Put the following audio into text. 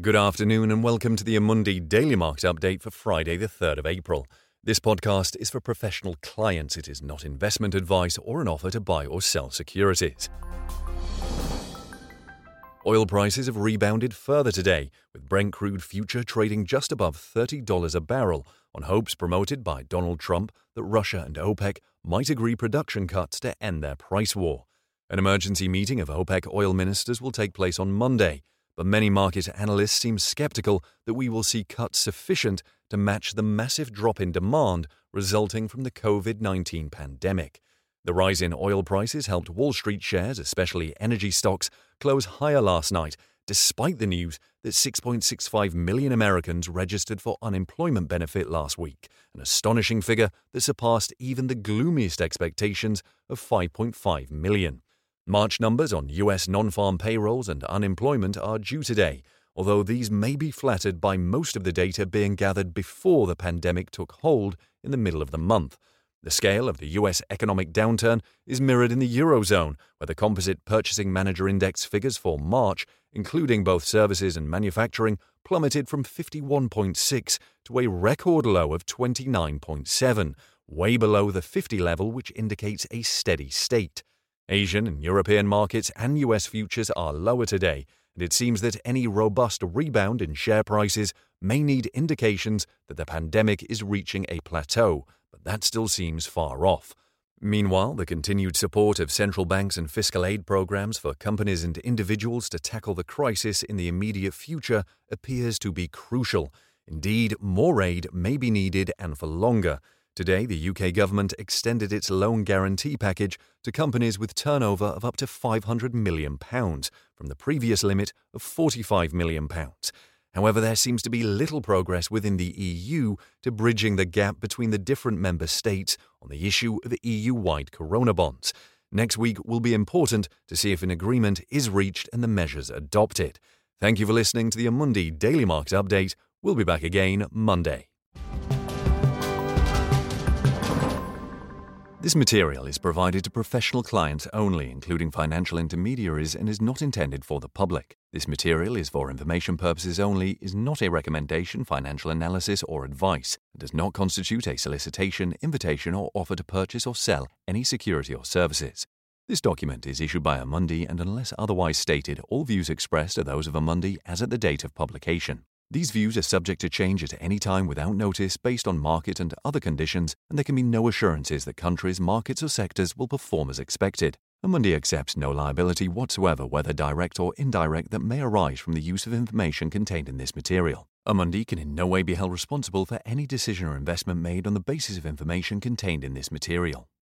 Good afternoon and welcome to the Amundi Daily Market Update for Friday, the 3rd of April. This podcast is for professional clients. It is not investment advice or an offer to buy or sell securities. Oil prices have rebounded further today, with Brent crude future trading just above $30 a barrel on hopes promoted by Donald Trump that Russia and OPEC might agree production cuts to end their price war. An emergency meeting of OPEC oil ministers will take place on Monday, but many market analysts seem skeptical that we will see cuts sufficient to match the massive drop in demand resulting from the COVID 19 pandemic. The rise in oil prices helped Wall Street shares, especially energy stocks, close higher last night, despite the news that 6.65 million Americans registered for unemployment benefit last week, an astonishing figure that surpassed even the gloomiest expectations of 5.5 million. March numbers on US non farm payrolls and unemployment are due today, although these may be flattered by most of the data being gathered before the pandemic took hold in the middle of the month. The scale of the US economic downturn is mirrored in the Eurozone, where the Composite Purchasing Manager Index figures for March, including both services and manufacturing, plummeted from 51.6 to a record low of 29.7, way below the 50 level, which indicates a steady state. Asian and European markets and US futures are lower today, and it seems that any robust rebound in share prices may need indications that the pandemic is reaching a plateau, but that still seems far off. Meanwhile, the continued support of central banks and fiscal aid programs for companies and individuals to tackle the crisis in the immediate future appears to be crucial. Indeed, more aid may be needed and for longer. Today, the UK government extended its loan guarantee package to companies with turnover of up to £500 million from the previous limit of £45 million. However, there seems to be little progress within the EU to bridging the gap between the different member states on the issue of EU wide corona bonds. Next week will be important to see if an agreement is reached and the measures adopted. Thank you for listening to the Amundi Daily Market Update. We'll be back again Monday. This material is provided to professional clients only, including financial intermediaries, and is not intended for the public. This material is for information purposes only, is not a recommendation, financial analysis, or advice, and does not constitute a solicitation, invitation, or offer to purchase or sell any security or services. This document is issued by Amundi, and unless otherwise stated, all views expressed are those of Amundi as at the date of publication. These views are subject to change at any time without notice based on market and other conditions, and there can be no assurances that countries, markets, or sectors will perform as expected. Amundi accepts no liability whatsoever, whether direct or indirect, that may arise from the use of information contained in this material. Amundi can in no way be held responsible for any decision or investment made on the basis of information contained in this material.